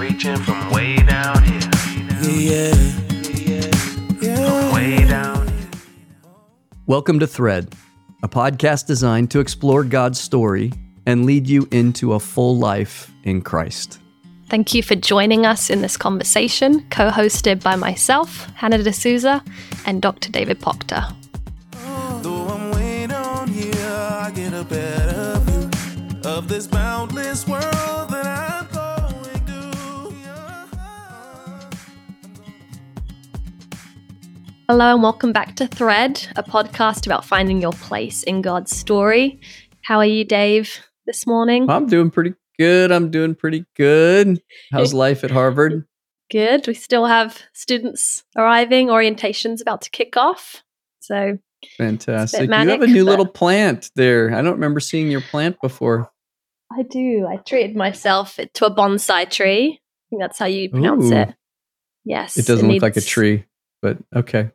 reaching from way down here. Yeah, From way down here. Welcome to Thread, a podcast designed to explore God's story and lead you into a full life in Christ. Thank you for joining us in this conversation, co hosted by myself, Hannah Desouza, and Dr. David Pocta. Though I'm way down here, I get a better view of this boundless world Hello, and welcome back to Thread, a podcast about finding your place in God's story. How are you, Dave, this morning? I'm doing pretty good. I'm doing pretty good. How's life at Harvard? Good. We still have students arriving, orientation's about to kick off. So, Fantastic. you have a new little plant there. I don't remember seeing your plant before. I do. I treated myself to a bonsai tree. I think that's how you pronounce Ooh. it. Yes. It doesn't look like a tree, but okay.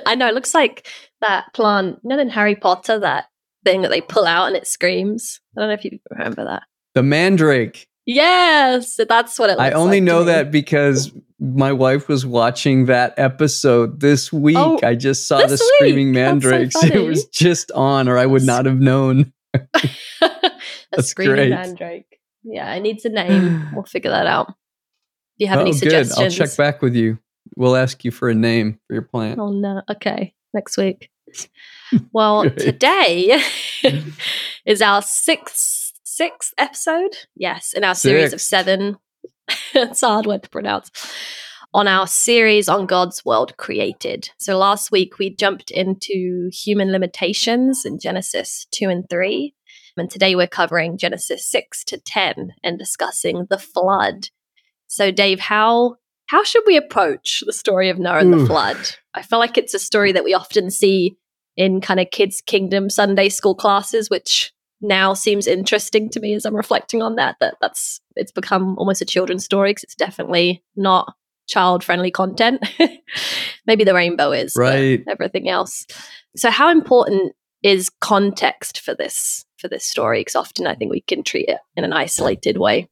I know. It looks like that plant. You know, in Harry Potter, that thing that they pull out and it screams. I don't know if you remember that. The mandrake. Yes, that's what it. Looks I only like know me. that because my wife was watching that episode this week. Oh, I just saw the screaming week? That's so mandrakes. it was just on, or I would not have known. a That's screaming great. mandrake. Yeah, it needs a name. We'll figure that out. Do you have oh, any good. suggestions? I'll check back with you. We'll ask you for a name for your plant. Oh no. Okay, next week. Well, today is our sixth sixth episode. Yes, in our series of seven. it's a hard word to pronounce. On our series on God's world created. So last week we jumped into human limitations in Genesis two and three, and today we're covering Genesis six to ten and discussing the flood. So, Dave, how how should we approach the story of Noah and the flood? I feel like it's a story that we often see in kind of kids' kingdom Sunday school classes, which now seems interesting to me as I'm reflecting on that. That that's it's become almost a children's story because it's definitely not child friendly content. Maybe the rainbow is, but Right. Everything else. So, how important is context for this for this story? Because often I think we can treat it in an isolated way.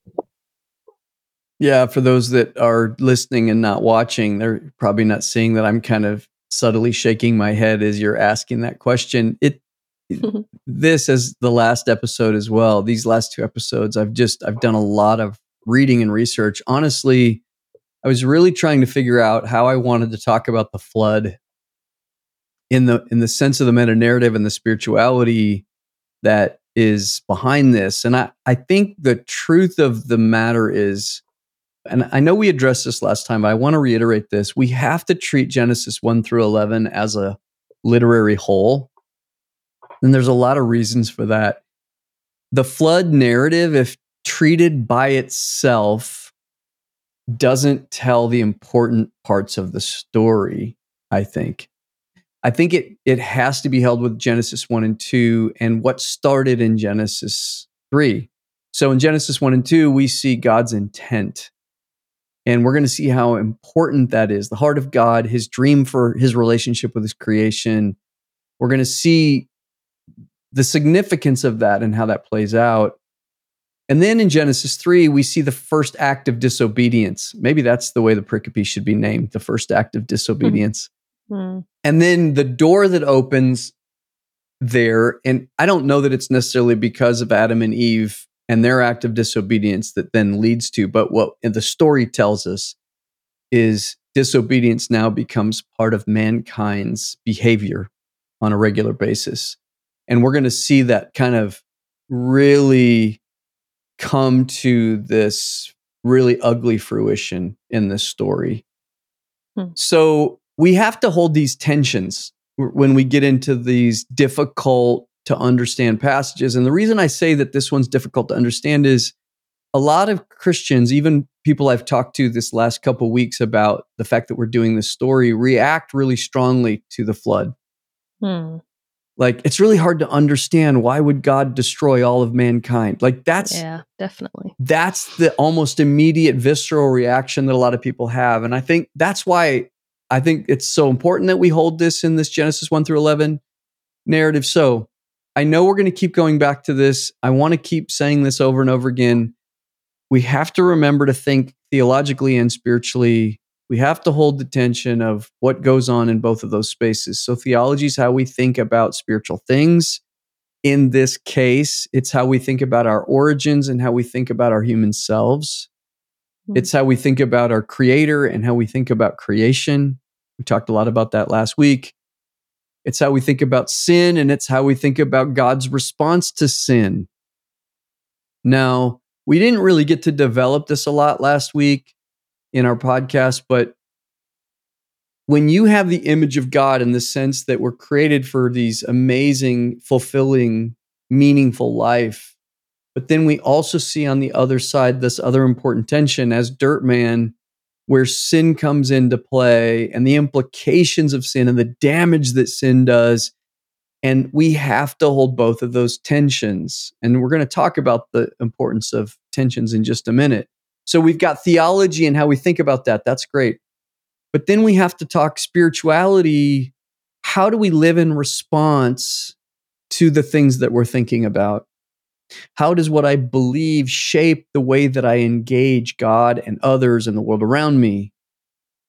Yeah, for those that are listening and not watching, they're probably not seeing that I'm kind of subtly shaking my head as you're asking that question. It this as the last episode as well. These last two episodes, I've just I've done a lot of reading and research. Honestly, I was really trying to figure out how I wanted to talk about the flood in the in the sense of the meta narrative and the spirituality that is behind this. And I, I think the truth of the matter is, and I know we addressed this last time, but I want to reiterate this. We have to treat Genesis 1 through 11 as a literary whole. And there's a lot of reasons for that. The flood narrative, if treated by itself, doesn't tell the important parts of the story, I think. I think it it has to be held with Genesis 1 and 2 and what started in Genesis 3. So in Genesis 1 and 2, we see God's intent. And we're going to see how important that is. The heart of God, his dream for his relationship with his creation. We're going to see the significance of that and how that plays out. And then in Genesis 3, we see the first act of disobedience. Maybe that's the way the pericope should be named, the first act of disobedience Hmm. and then the door that opens there and i don't know that it's necessarily because of adam and eve and their act of disobedience that then leads to but what the story tells us is disobedience now becomes part of mankind's behavior on a regular basis and we're going to see that kind of really come to this really ugly fruition in this story Hmm. so we have to hold these tensions when we get into these difficult to understand passages. And the reason I say that this one's difficult to understand is a lot of Christians, even people I've talked to this last couple weeks about the fact that we're doing this story, react really strongly to the flood. Hmm. Like it's really hard to understand why would God destroy all of mankind? Like that's Yeah, definitely. that's the almost immediate visceral reaction that a lot of people have and i think that's why i think it's so important that we hold this in this genesis 1 through 11 narrative so i know we're going to keep going back to this i want to keep saying this over and over again we have to remember to think theologically and spiritually, we have to hold the tension of what goes on in both of those spaces. So, theology is how we think about spiritual things. In this case, it's how we think about our origins and how we think about our human selves. Hmm. It's how we think about our creator and how we think about creation. We talked a lot about that last week. It's how we think about sin and it's how we think about God's response to sin. Now, we didn't really get to develop this a lot last week in our podcast, but when you have the image of God in the sense that we're created for these amazing, fulfilling, meaningful life, but then we also see on the other side this other important tension as dirt man where sin comes into play and the implications of sin and the damage that sin does. And we have to hold both of those tensions. And we're going to talk about the importance of tensions in just a minute. So we've got theology and how we think about that. That's great. But then we have to talk spirituality. How do we live in response to the things that we're thinking about how does what I believe shape the way that I engage God and others and the world around me?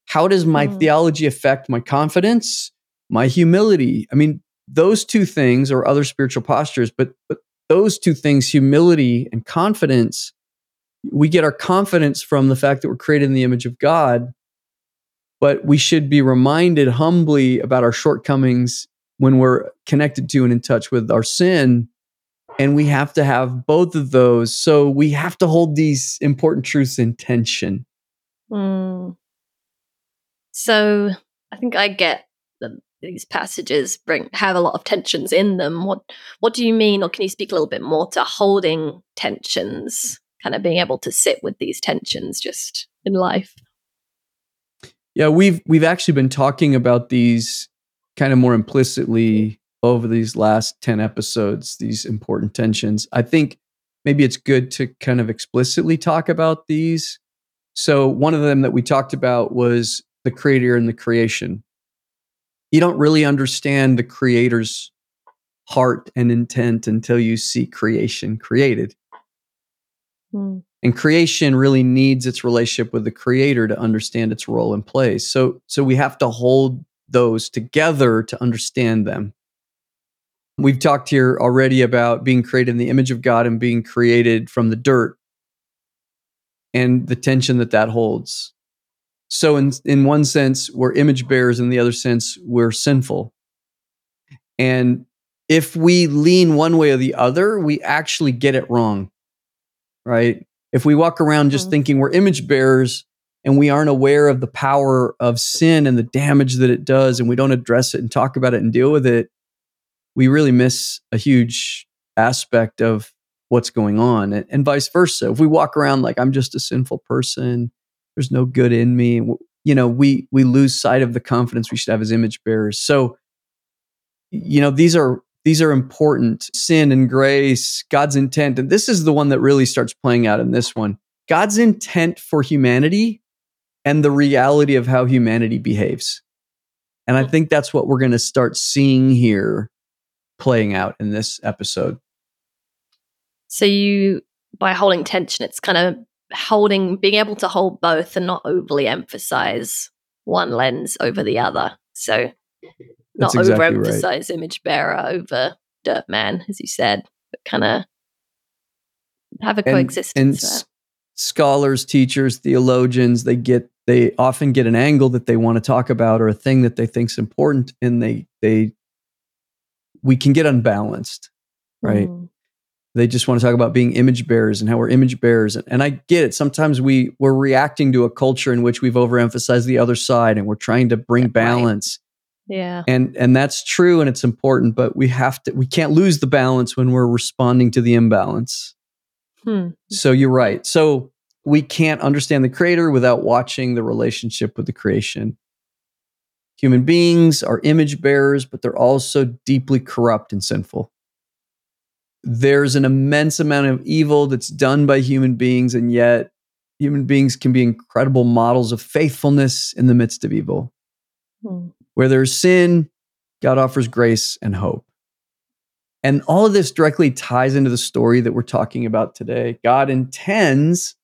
How does my Mm. theology affect my confidence, my humility? I mean, those two things or other spiritual postures, but, but those two things, humility and confidence, we get our confidence from the fact that we're created in the image of God. But we should be reminded humbly about our shortcomings when we're connected to and in touch with our sin and we have to have both of those so we have to hold these important truths in tension Mm. So I think I get that these passages bring have a lot of tensions in them. What what do you mean, or can you speak a little bit more to holding tensions, kind of being able to sit with these tensions just in life? yeah we've we've actually been talking about these kind of more implicitly over these last 10 episodes these important tensions i think maybe it's good to kind of explicitly talk about these. So one of them that we talked about was the creator and the creation. You don't really understand the creator's heart and intent until you see creation created. Mm. and creation really needs its relationship with the creator to understand its role and place. So so we have to hold those together to understand them we've talked here already about being created in the image of god and being created from the dirt and the tension that that holds. So in in one sense we're image bearers in the other sense we're sinful. And if we lean one way or the other we actually get it wrong right? If we walk around just Mhm. thinking we're image bearers and we aren't aware of the power of sin and the damage that it does and we don't address it and talk about it and deal with it we really miss a huge aspect of what's going on and, and vice versa. If we walk around like i'm just a sinful person. There's no good in me. You know we we lose sight of the confidence we should have as image bearers. So you know these are these are important. Sin and grace god's intent and this is the one that really starts playing out in this one. God's intent for humanity and the reality of how humanity behaves. And i think that's what we're going to start seeing here playing out in this episode So you, by holding tension, it's kind of holding, being able to hold both and not overly emphasize one lens over the other. So not That's exactly right. overemphasize image bearer over dirt man, as you said, but kind of have a and, coexistence. and s- scholars teachers theologians they get they often get an angle that they want to talk about or a thing that they think's important and they they we can get unbalanced right Mm. they just want to talk about being image bearers and how we're image bearers and, i get it sometimes we we're reacting to a culture in which we've overemphasized the other side and we're trying to bring Right. balance Yeah. and and that's true and it's important but we have to we can't lose the balance when we're responding to the imbalance Hmm. so you're right so we can't understand the creator without watching the relationship with the creation human beings are image bearers but they're also deeply corrupt and sinful there's an immense amount of evil that's done by human beings and yet human beings can be incredible models of faithfulness in the midst of evil Hmm. where there's sin, God offers grace and hope. And all of this directly ties into the story that we're talking about today. God intends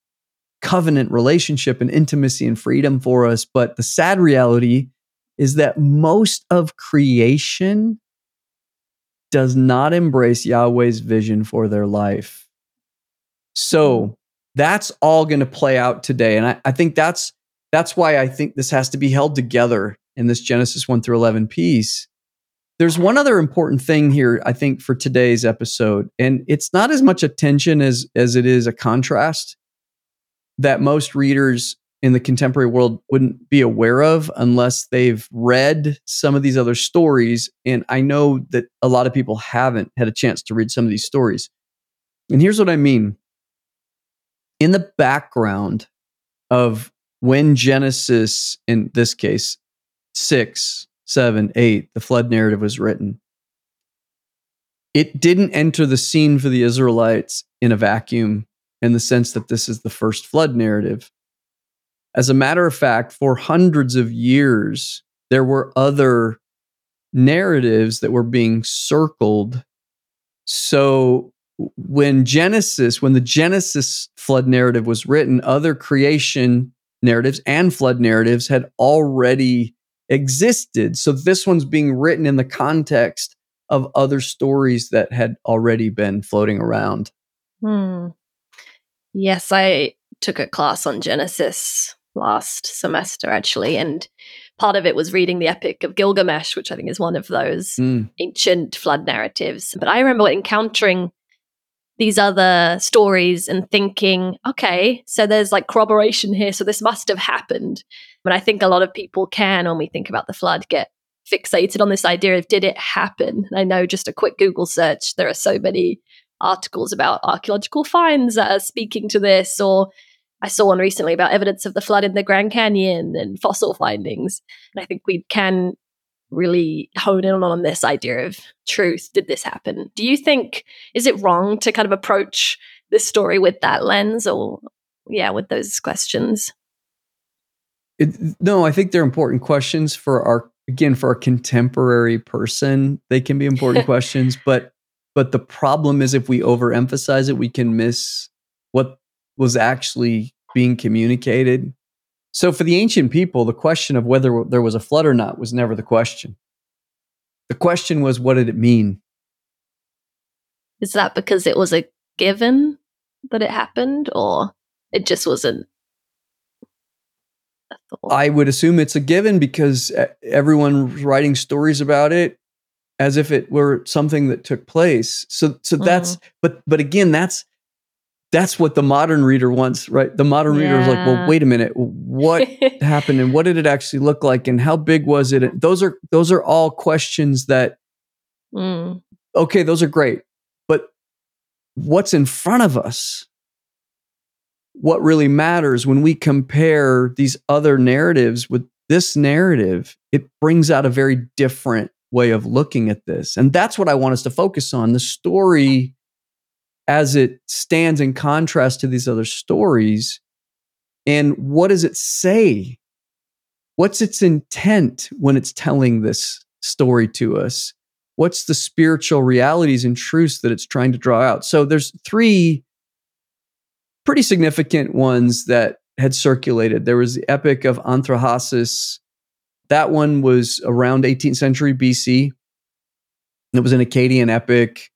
covenant relationship and intimacy and freedom for us. But the sad reality is that most of creation does not embrace Yahweh's vision for their life. So hmm. that's all going to play out today. And I, I, think that's that's why I think this has to be held together in this Genesis 1 through 11 piece. There's one other important thing here, I think, for today's episode, and it's not as much attention as as it is a contrast that most readers in the contemporary world wouldn't be aware of unless they've read some of these other stories. And I know that a lot of people haven't had a chance to read some of these stories. And here's what I mean in the background of when Genesis, in this case, six, seven, eight, the flood narrative was written, it didn't enter the scene for the Israelites in a vacuum in the sense that this is the first flood narrative. As a matter of fact, for hundreds of years, there were other narratives that were being circled. So when Genesis, when the Genesis flood narrative was written, other creation narratives and flood narratives had already existed. So this one's being written in the context of other stories that had already been floating around. Hmm. Yes, I took a class on Genesis last semester, actually, and part of it was reading the Epic of Gilgamesh, which I think is one of those mm. ancient flood narratives. But I remember encountering these other stories and thinking, okay, so there's like corroboration here, so this must have happened. But I think a lot of people can, when we think about the flood, get fixated on this idea of did it happen? And I know just a quick Google search, there are so many articles about archaeological finds that are speaking to this, or I saw one recently about evidence of the flood in the Grand Canyon and fossil findings. And I think we can really hone in on this idea of truth. Did this happen? Do you think, is it wrong to kind of approach this story with that lens or, yeah, with those questions? It, no, I think they're important questions for our, again, for a contemporary person. They can be important questions, but but the problem is if we overemphasize it, we can miss what was actually being communicated. So for the ancient people, the question of whether there was a flood or not was never the question. The question was, what did it mean? Is that because it was a given that it happened, or it just wasn't? I would assume it's a given because everyone's writing stories about it as if it were something that took place. So so that's mm-hmm. but but again that's that's what the modern reader wants, right? The modern yeah. reader is like, well, wait a minute, what happened and what did it actually look like and how big was it? And those are those are all questions that mm. okay, those are great. But what's in front of us? What really matters when we compare these other narratives with this narrative, it brings out a very different way of looking at this. And that's what I want us to focus on the story as it stands in contrast to these other stories. And what does it say? What's its intent when it's telling this story to us? What's the spiritual realities and truths that it's trying to draw out? So there's three pretty significant ones that had circulated. There was the Epic of Atrahasis that one was around 18th century BC. It was an Akkadian epic.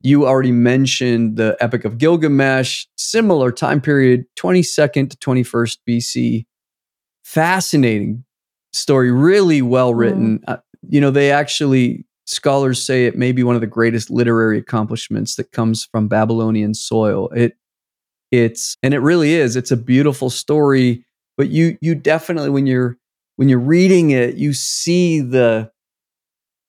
You already mentioned the Epic of Gilgamesh, similar time period, 22nd to 21st BC. Fascinating story, really well written. Mm. Uh, you know, they actually, scholars say it may be one of the greatest literary accomplishments that comes from Babylonian soil. It, it's, and it really is, it's a beautiful story, but you, you definitely, when you're, when you're reading it, you see the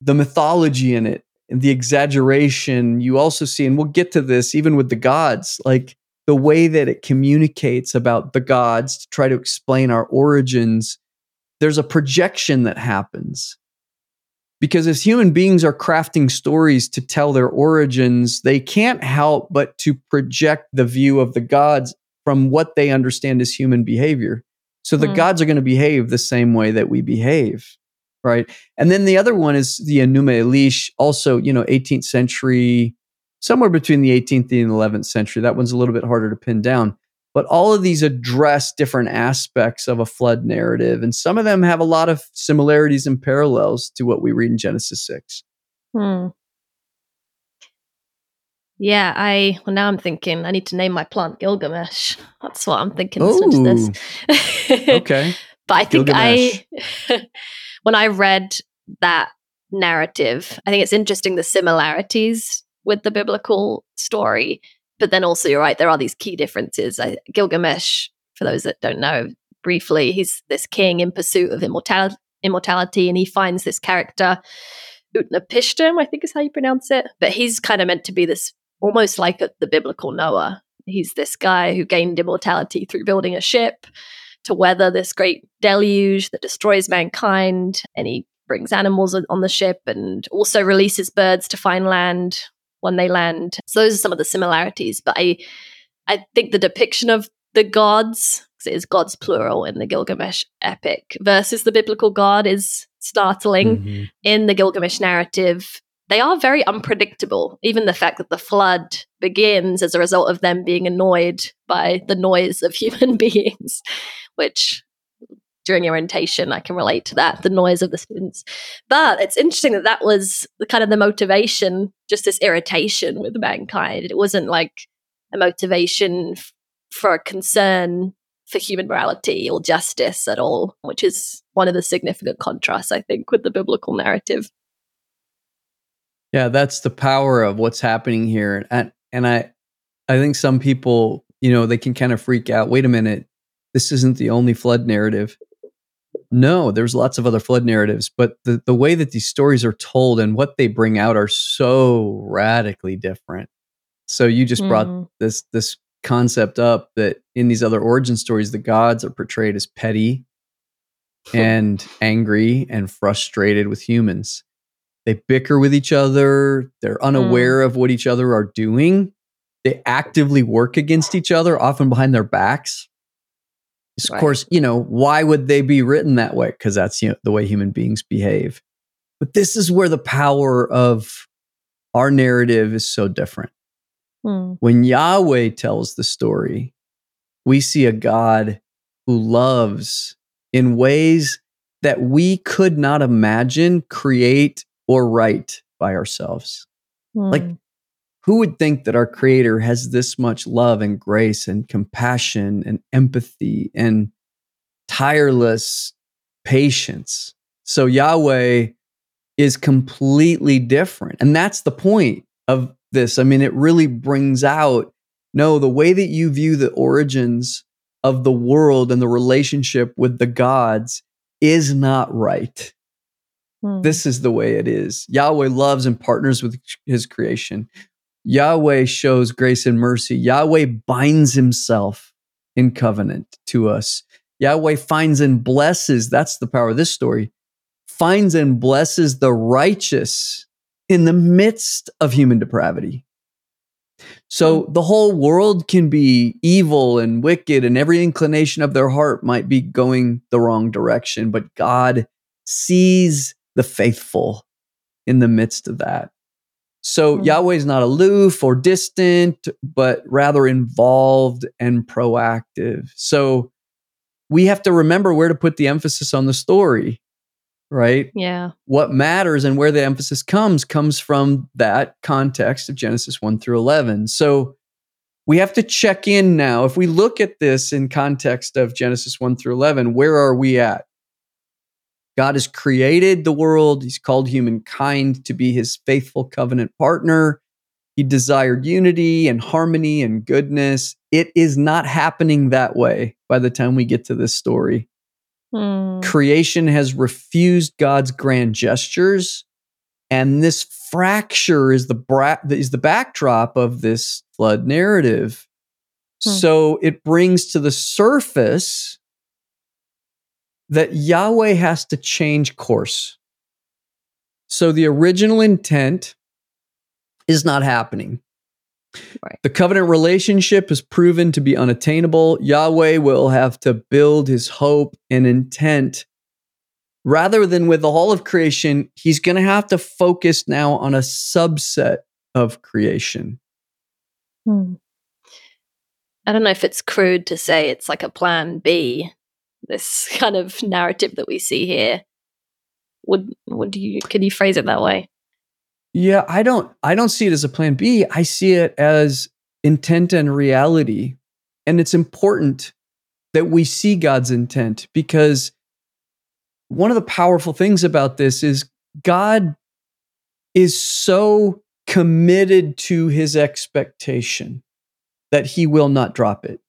the mythology in it and the exaggeration. You also see, and we'll get to this even with the gods, like the way that it communicates about the gods to try to explain our origins. There's a projection that happens. Because as human beings are crafting stories to tell their origins, they can't help but to project the view of the gods from what they understand as human behavior. So the mm. gods are going to behave the same way that we behave, right? And then the other one is the Enuma Elish, also, you know, 18th century, somewhere between the 18th and 11th century. That one's a little bit harder to pin down. But all of these address different aspects of a flood narrative, and some of them have a lot of similarities and parallels to what we read in Genesis 6. Hmm. Yeah, I well now I'm thinking I need to name my plant Gilgamesh. That's what I'm thinking this. Okay. but I think I when I read that narrative, I think it's interesting the similarities with the biblical story. But then also you're right, there are these key differences. I, Gilgamesh, for those that don't know, briefly, he's this king in pursuit of immortality immortality and he finds this character Utnapishtim, I think is how you pronounce it. But he's kind of meant to be this almost like a, the biblical Noah. He's this guy who gained immortality through building a ship to weather this great deluge that destroys mankind. And he brings animals on- the ship and also releases birds to find land when they land. So those are some of the similarities. But I, I think the depiction of the gods, because it is gods plural in the Gilgamesh epic, versus the biblical god is startling Mhm. in the Gilgamesh narrative, they are very unpredictable. Even the fact that the flood begins as a result of them being annoyed by the noise of human beings, which during orientation I can relate to that, the noise of the students. But it's interesting that that was the kind of the motivation, just this irritation with mankind. It wasn't like a motivation f- for a concern for human morality or justice at all, which is one of the significant contrasts, I think, with the biblical narrative. Yeah, that's the power of what's happening here. And and I I think some people, you know, they can kind of freak out. Wait a minute. This isn't the only flood narrative. No, there's lots of other flood narratives, but the, the way that these stories are told and what they bring out are so radically different. So you just brought Mm. this this concept up that in these other origin stories, the gods are portrayed as petty and angry and frustrated with humans. They bicker with each other. They're unaware of what each other are doing. They actively work against each other, often behind their backs. Of course, you know, why would they be written that way? Because that's you know, the way human beings behave. But this is where the power of our narrative is so different. Hmm. When Yahweh tells the story, we see a God who loves in ways that we could not imagine, create, or write by ourselves. Like, Hmm. who would think that our creator has this much love and grace and compassion and empathy and tireless patience? So, Yahweh is completely different. And that's the point of this. I mean, it really brings out no, the way that you view the origins of the world and the relationship with the gods is not right. Hmm. This is the way it is. Yahweh loves and partners with his creation. Yahweh shows grace and mercy. Yahweh binds himself in covenant to us. Yahweh finds and blesses. That's the power of this story. Finds and blesses the righteous in the midst of human depravity. So the whole world can be evil and wicked, and every inclination of their heart might be going the wrong direction, but God sees the faithful in the midst of that. So Hmm. Yahweh is not aloof or distant, but rather involved and proactive. So we have to remember where to put the emphasis on the story, right? yeah. What matters and where the emphasis comes comes from that context of Genesis 1 through 11. So we have to check in now. If we look at this in context of Genesis 1 through 11, where are we at? God has created the world. He's called humankind to be his faithful covenant partner. He desired unity and harmony and goodness. It is not happening that way by the time we get to this story. Hmm. Creation has refused God's grand gestures, and this fracture is the bra- is the backdrop of this flood narrative. Hmm. So it brings to the surface that Yahweh has to change course. So the original intent is not happening. Right. The covenant relationship is proven to be unattainable. Yahweh will have to build his hope and intent. Rather than with the whole of creation, he's going to have to focus now on a subset of creation. Hmm. I don't know if it's crude to say it's like a plan B, this kind of narrative that we see here. Would would you could you phrase it that way? Yeah, I don't I don't see it as a plan B. I see it as intent and reality. And it's important that we see God's intent because one of the powerful things about this is God is so committed to his expectation that he will not drop it.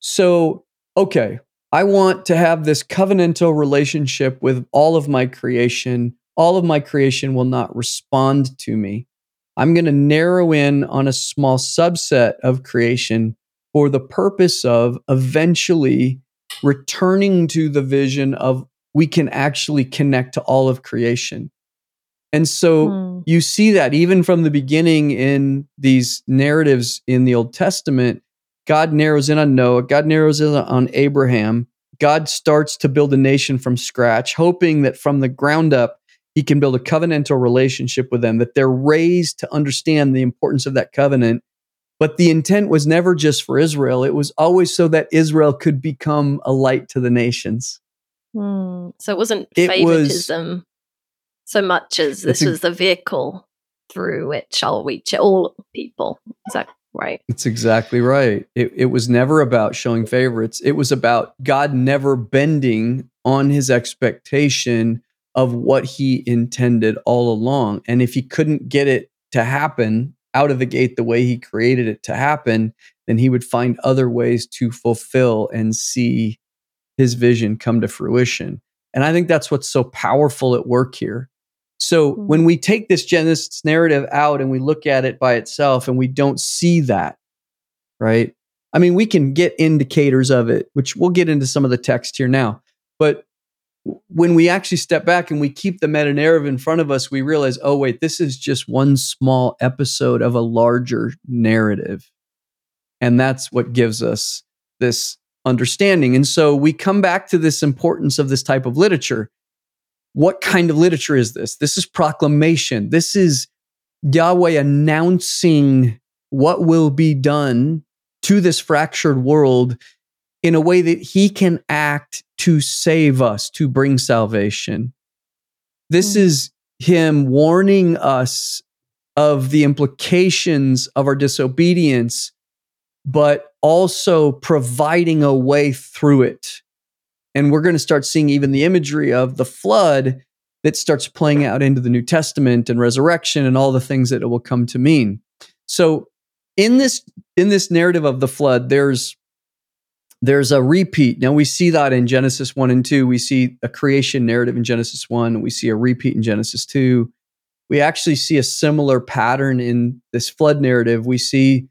So, okay, I want to have this covenantal relationship with all of my creation. All of my creation will not respond to me. I'm going to narrow in on a small subset of creation for the purpose of eventually returning to the vision of we can actually connect to all of creation. And so Hmm. you see that even from the beginning in these narratives in the Old Testament, God narrows in on Noah, God narrows in on Abraham. God starts to build a nation from scratch, hoping that from the ground up, he can build a covenantal relationship with them, that they're raised to understand the importance of that covenant. But the intent was never just for Israel, it was always so that Israel could become a light to the nations. Hmm. So it wasn't It was- favoritism so much as this a- was the vehicle through which I'll reach all people. Is that right? It's exactly right. It, it was never about showing favorites. It was about God never bending on his expectation of what he intended all along. And if he couldn't get it to happen out of the gate the way he created it to happen, then he would find other ways to fulfill and see his vision come to fruition. And I think that's what's so powerful at work here. So Mhm. when we take this Genesis narrative out and we look at it by itself and we don't see that, right? I mean, we can get indicators of it, which we'll get into some of the text here now. But when we actually step back and we keep the meta narrative in front of us, we realize, oh, wait, this is just one small episode of a larger narrative. And that's what gives us this understanding. And so we come back to this importance of this type of literature. What kind of literature is this? This is proclamation. This is Yahweh announcing what will be done to this fractured world in a way that he can act to save us, to bring salvation. This Mm. is him warning us of the implications of our disobedience, but also providing a way through it. And we're going to start seeing even the imagery of the flood that starts playing out into the New Testament and resurrection and all the things that it will come to mean. So in this in this narrative of the flood, there's there's a repeat. Now we see that in Genesis 1 and 2. We see a creation narrative in Genesis 1. We see a repeat in Genesis 2. We actually see a similar pattern in this flood narrative. We see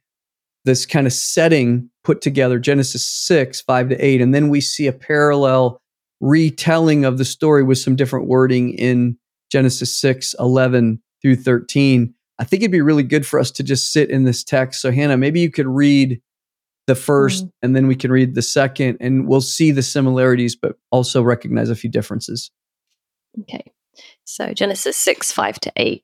this kind of setting put together, Genesis 6, 5 to 8. And then we see a parallel retelling of the story with some different wording in Genesis 6, 11 through 13. I think it'd be really good for us to just sit in this text. So, Hannah, maybe you could read the first Mm. and then we can read the second, and we'll see the similarities, but also recognize a few differences. Okay. So Genesis 6, 5 to 8.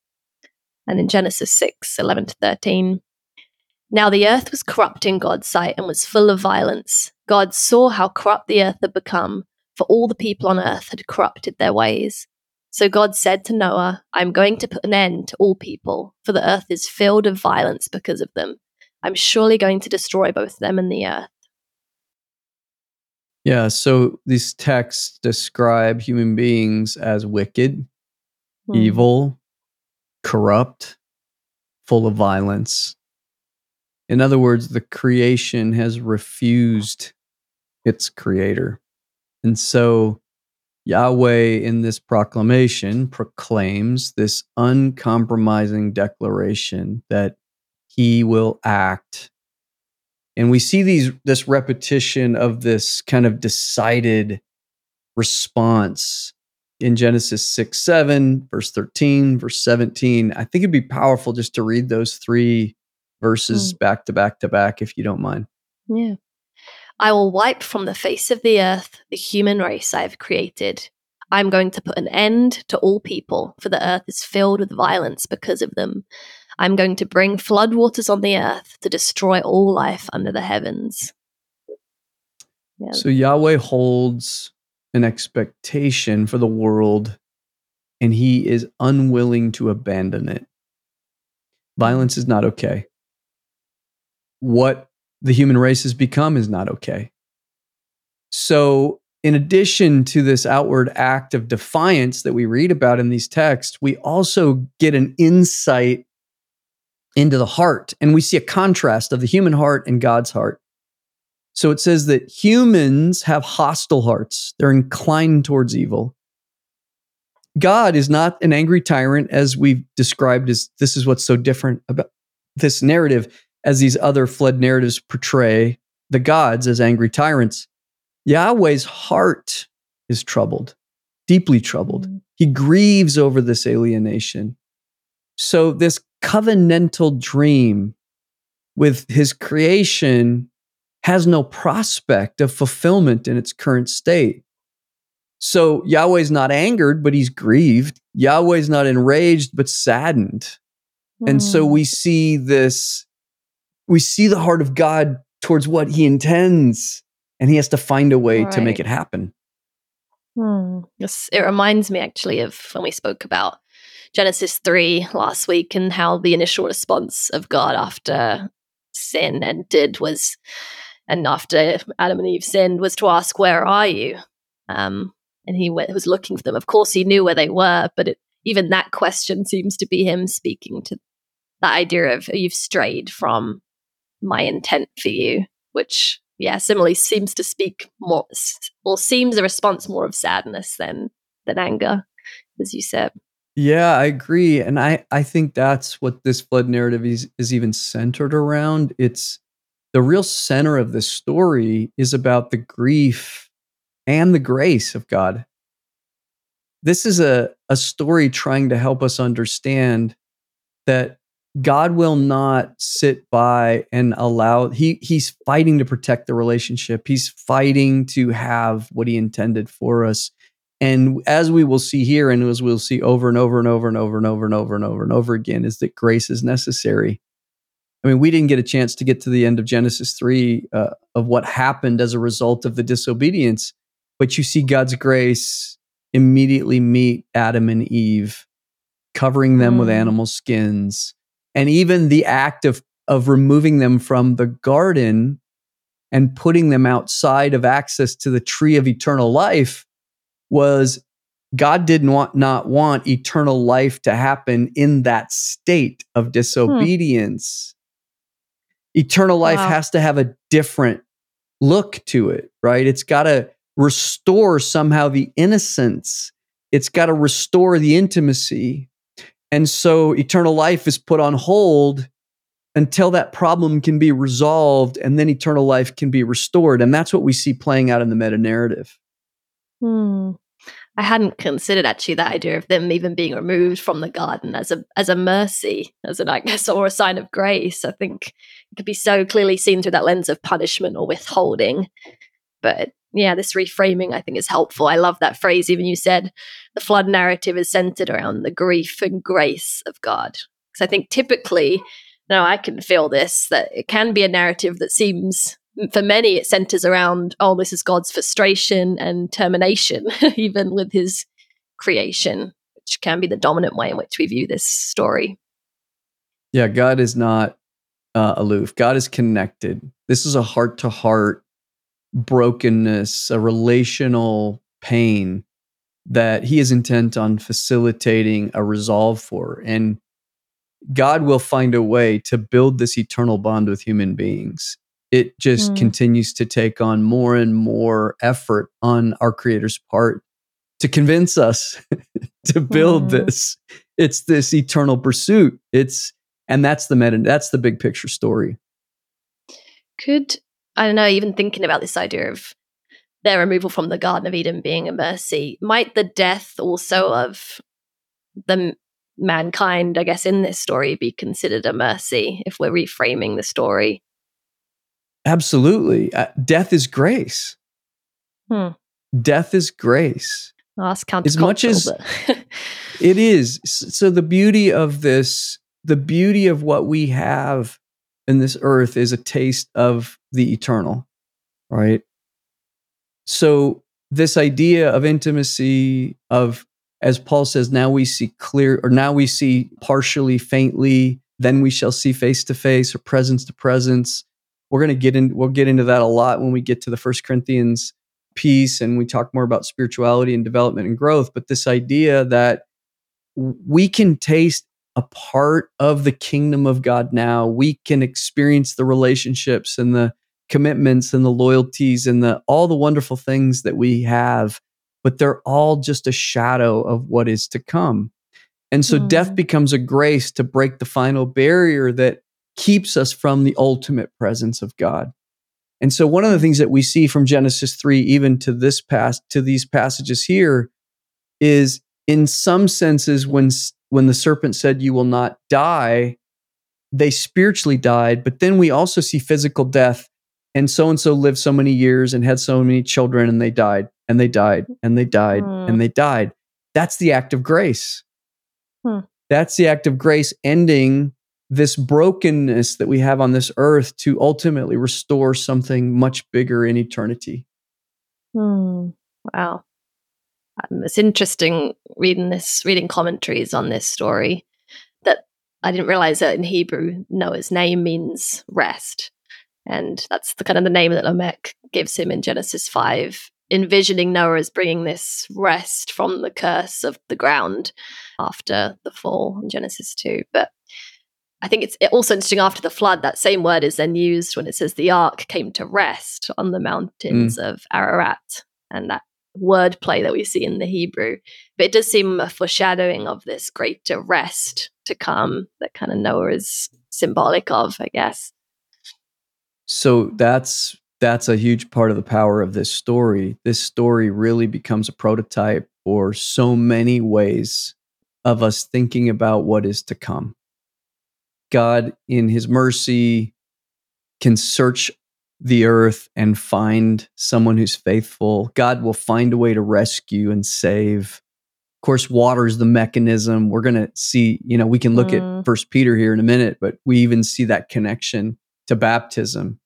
And in Genesis 6 11 to 13, now the earth was corrupt in God's sight and was full of violence. God saw how corrupt the earth had become, for all the people on earth had corrupted their ways. So God said to Noah, I'm going to put an end to all people, for the earth is filled with violence because of them. I'm surely going to destroy both them and the earth. Yeah, so these texts describe human beings as wicked, Hmm. evil, corrupt, full of violence. In other words, the creation has refused its creator. And so Yahweh in this proclamation proclaims this uncompromising declaration that he will act And we see these this repetition of this kind of decided response in Genesis 6, 7, verse 13, verse 17. I think it'd be powerful just to read those three verses Mm. back to back to back, if you don't mind. Yeah. I will wipe from the face of the earth the human race I have created. I'm going to put an end to all people, for the earth is filled with violence because of them. I'm going to bring floodwaters on the earth to destroy all life under the heavens. Yeah. So Yahweh holds an expectation for the world and he is unwilling to abandon it. Violence is not okay. What the human race has become is not okay. So, in addition to this outward act of defiance that we read about in these texts, we also get an insight into the heart and we see a contrast of the human heart and God's heart. So it says that humans have hostile hearts, they're inclined towards evil. God is not an angry tyrant, as we've described as this is what's so different about this narrative, as these other flood narratives portray the gods as angry tyrants. Yahweh's heart is troubled, deeply troubled. Mm. He grieves over this alienation. So, this covenantal dream with his creation has no prospect of fulfillment in its current state. So Yahweh's not angered, but he's grieved. Yahweh's not enraged, but saddened. And so Mm. we see this, we see the heart of God towards what he intends, and he has to find a way to make it happen. Hmm. Yes, it reminds me actually of when we spoke about Genesis 3 last week and how the initial response of God after sin entered was, and after Adam and Eve sinned, was to ask, Where are you? Um, and he was looking for them. Of course, he knew where they were, but it, even that question seems to be him speaking to that idea of you've strayed from my intent for you, which yeah, similarly seems to speak more or seems a response more of sadness than than anger, as you said. Yeah, I agree. And I, I think that's what this flood narrative is, is even centered around. It's the real center of the story is about the grief and the grace of God. This is a, a story trying to help us understand that God will not sit by and allow he he's fighting to protect the relationship. He's fighting to have what he intended for us. And as we will see here, and as we'll see over and over and over and over and over and over and over and over again, is that grace is necessary. I mean, we didn't get a chance to get to the end of Genesis 3 uh, of what happened as a result of the disobedience, but you see God's grace immediately meet Adam and Eve, covering them with Mm. animal skins. And even the act of, of removing them from the garden and putting them outside of access to the tree of eternal life was God did not not want eternal life to happen in that state of disobedience. Eternal life Wow. has to have a different look to it, right? It's got to restore somehow the innocence. It's got to restore the intimacy. And so eternal life is put on hold until that problem can be resolved and then eternal life can be restored. And that's what we see playing out in the meta narrative. Hmm. I hadn't considered actually that idea of them even being removed from the garden as a as a mercy, as an I guess, or a sign of grace. I think it could be so clearly seen through that lens of punishment or withholding. But yeah, this reframing I think is helpful. I love that phrase. Even you said the flood narrative is centered around the grief and grace of God. Because I think typically, now I can feel this that it can be a narrative that seems for many it centers around oh this is god's frustration and termination even with his creation which can be the dominant way in which we view this story Yeah, God is not uh, aloof. God is connected. This is a heart to heart brokenness, a relational pain that He is intent on facilitating a resolve for. And God will find a way to build this eternal bond with human beings. It just Hmm. continues to take on more and more effort on our Creator's part to convince us to build Hmm. this. It's this eternal pursuit. It's and that's the meta that's the big picture story. Could I don't know, even thinking about this idea of their removal from the Garden of Eden being a mercy, might the death also of the mankind, I guess, in this story be considered a mercy if we're reframing the story? Absolutely. Uh, death is grace. Hmm. Death is grace. Well, that's As much as- It is. So the beauty of this, the beauty of what we have in this earth is a taste of the eternal, right? So this idea of intimacy of as Paul says, now we see clear or now we see partially, faintly, then we shall see face to face or presence to presence. We're going to get in we'll get into that a lot when we get to the First Corinthians piece and we talk more about spirituality and development and growth, but this idea that we can taste a part of the kingdom of God now. We can experience the relationships and the commitments and the loyalties and the all the wonderful things that we have, but they're all just a shadow of what is to come. And so death Hmm. becomes a grace to break the final barrier that keeps us from the ultimate presence of God. And so one of the things that we see from Genesis 3 even to this past to these passages here is in some senses when when the serpent said you will not die they spiritually died but then we also see physical death and so and so lived so many years and had so many children and they died and they died and they died Hmm. and they died that's the act of grace Hmm. that's the act of grace ending this brokenness that we have on this earth to ultimately restore something much bigger in eternity Hmm. Wow. Um, it's interesting reading this, reading commentaries on this story. That I didn't realize that in Hebrew, Noah's name means rest, and that's the kind of the name that Lamech gives him in Genesis five, envisioning Noah as bringing this rest from the curse of the ground after the fall in Genesis two. But I think it's also interesting after the flood, that same word is then used when it says the ark came to rest on the mountains mm. of Ararat. And that wordplay that we see in the Hebrew. But it does seem a foreshadowing of this greater rest to come that kind of Noah is symbolic of, I guess. So that's that's a huge part of the power of this story. This story really becomes a prototype for so many ways of us thinking about what is to come. God in his mercy can search the earth and find someone who's faithful. God will find a way to rescue and save. Of course, water is the mechanism. We're going to see, you know, we can look Mm. at First Peter here in a minute, but we even see that connection to baptism,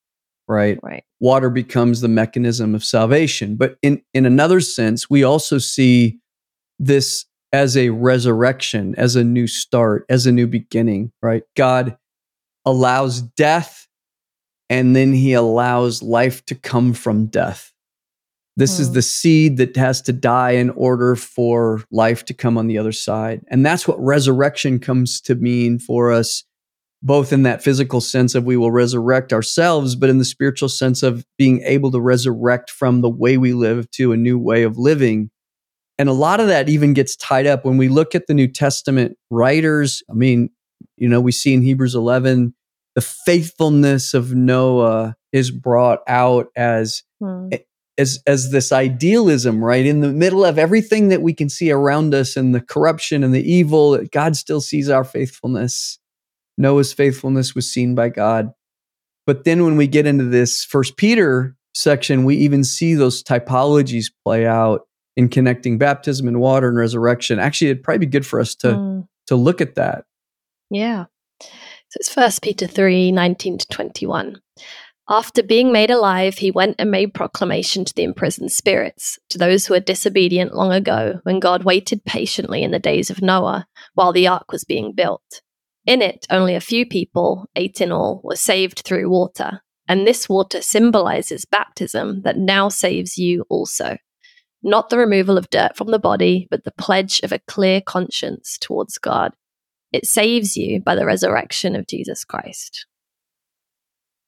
right? Right. Water becomes the mechanism of salvation. But in, in another sense, we also see this as a resurrection, as a new start, as a new beginning, right? God allows death and then he allows life to come from death. This is Hmm. the seed that has to die in order for life to come on the other side. And that's what resurrection comes to mean for us, both in that physical sense of we will resurrect ourselves, but in the spiritual sense of being able to resurrect from the way we live to a new way of living. And a lot of that even gets tied up when we look at the New Testament writers. I mean, you know, we see in Hebrews 11, the faithfulness of Noah is brought out as Hmm. as as this idealism, right? In the middle of everything that we can see around us and the corruption and the evil, God still sees our faithfulness. Noah's faithfulness was seen by God. But then when we get into this first Peter section, we even see those typologies play out in connecting baptism and water and resurrection. Actually, it'd probably be good for us to Hmm. to look at that. Yeah. So it's First Peter 3 19 to 21. After being made alive, he went and made proclamation to the imprisoned spirits, to those who were disobedient long ago, when God waited patiently in the days of Noah while the ark was being built. In it, only a few people, eight in all, were saved through water. And this water symbolizes baptism that now saves you also. Not the removal of dirt from the body, but the pledge of a clear conscience towards God. It saves you by the resurrection of Jesus Christ.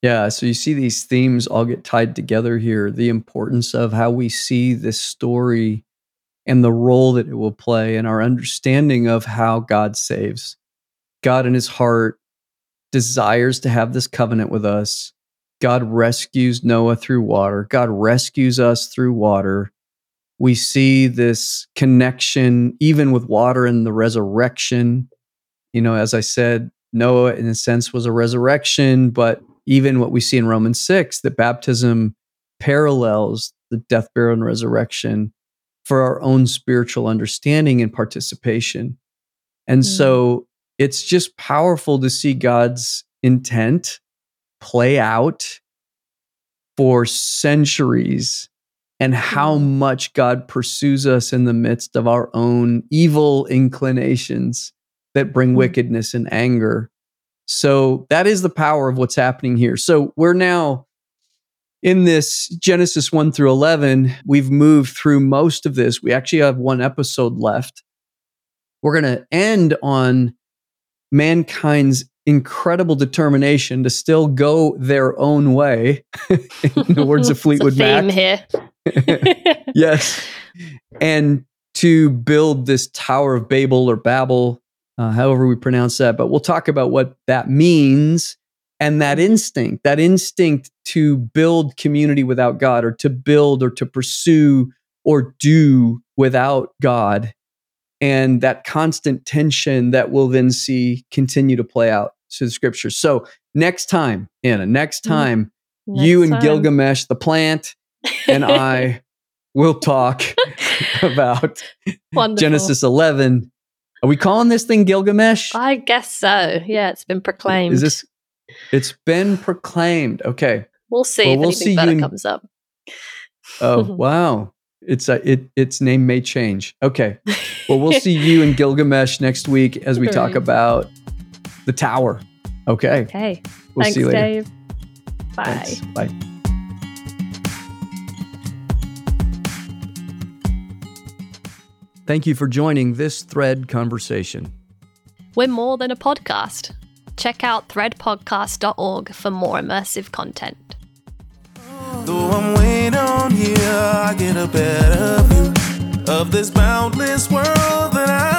Yeah, so you see these themes all get tied together here. The importance of how we see this story and the role that it will play in our understanding of how God saves. God in his heart desires to have this covenant with us. God rescues Noah through water. God rescues us through water. We see this connection, even with water and the resurrection. You know, as I said, Noah, in a sense, was a resurrection, but even what we see in Romans 6, that baptism parallels the death, burial, and resurrection for our own spiritual understanding and participation. And Mm. so it's just powerful to see God's intent play out for centuries and how Mm. much God pursues us in the midst of our own evil inclinations that bring Mm. wickedness and anger. So that is the power of what's happening here. So we're now in this Genesis 1 through 11. We've moved through most of this. We actually have one episode left. We're going to end on mankind's incredible determination to still go their own way, in the words of Fleetwood Mac. here. yes. And to build this Tower of Babel or Babel, uh, however we pronounce that. But we'll talk about what that means and that instinct, that instinct to build community without God or to build or to pursue or do without God. And that constant tension that we'll then see continue to play out through the scriptures. So, next time, Hannah, next Mhm. time, you and time. Gilgamesh, the plant, and I will talk about Wonderful. Genesis 11. Are we calling this thing Gilgamesh? I guess so. Yeah, it's been proclaimed. Is this? It's been proclaimed. Okay. We'll see Well, if we'll anything see better in- comes up. Oh wow. It's a, it. Its name may change. Okay. Well, we'll see you in Gilgamesh next week as we talk about the tower. Okay. Okay. We'll Thanks, see you later. Dave. Bye. Thanks. Bye. Thank you for joining this Thread conversation. We're more than a podcast. Check out threadpodcast.org for more immersive content. Though I'm I get a better view of this boundless world that I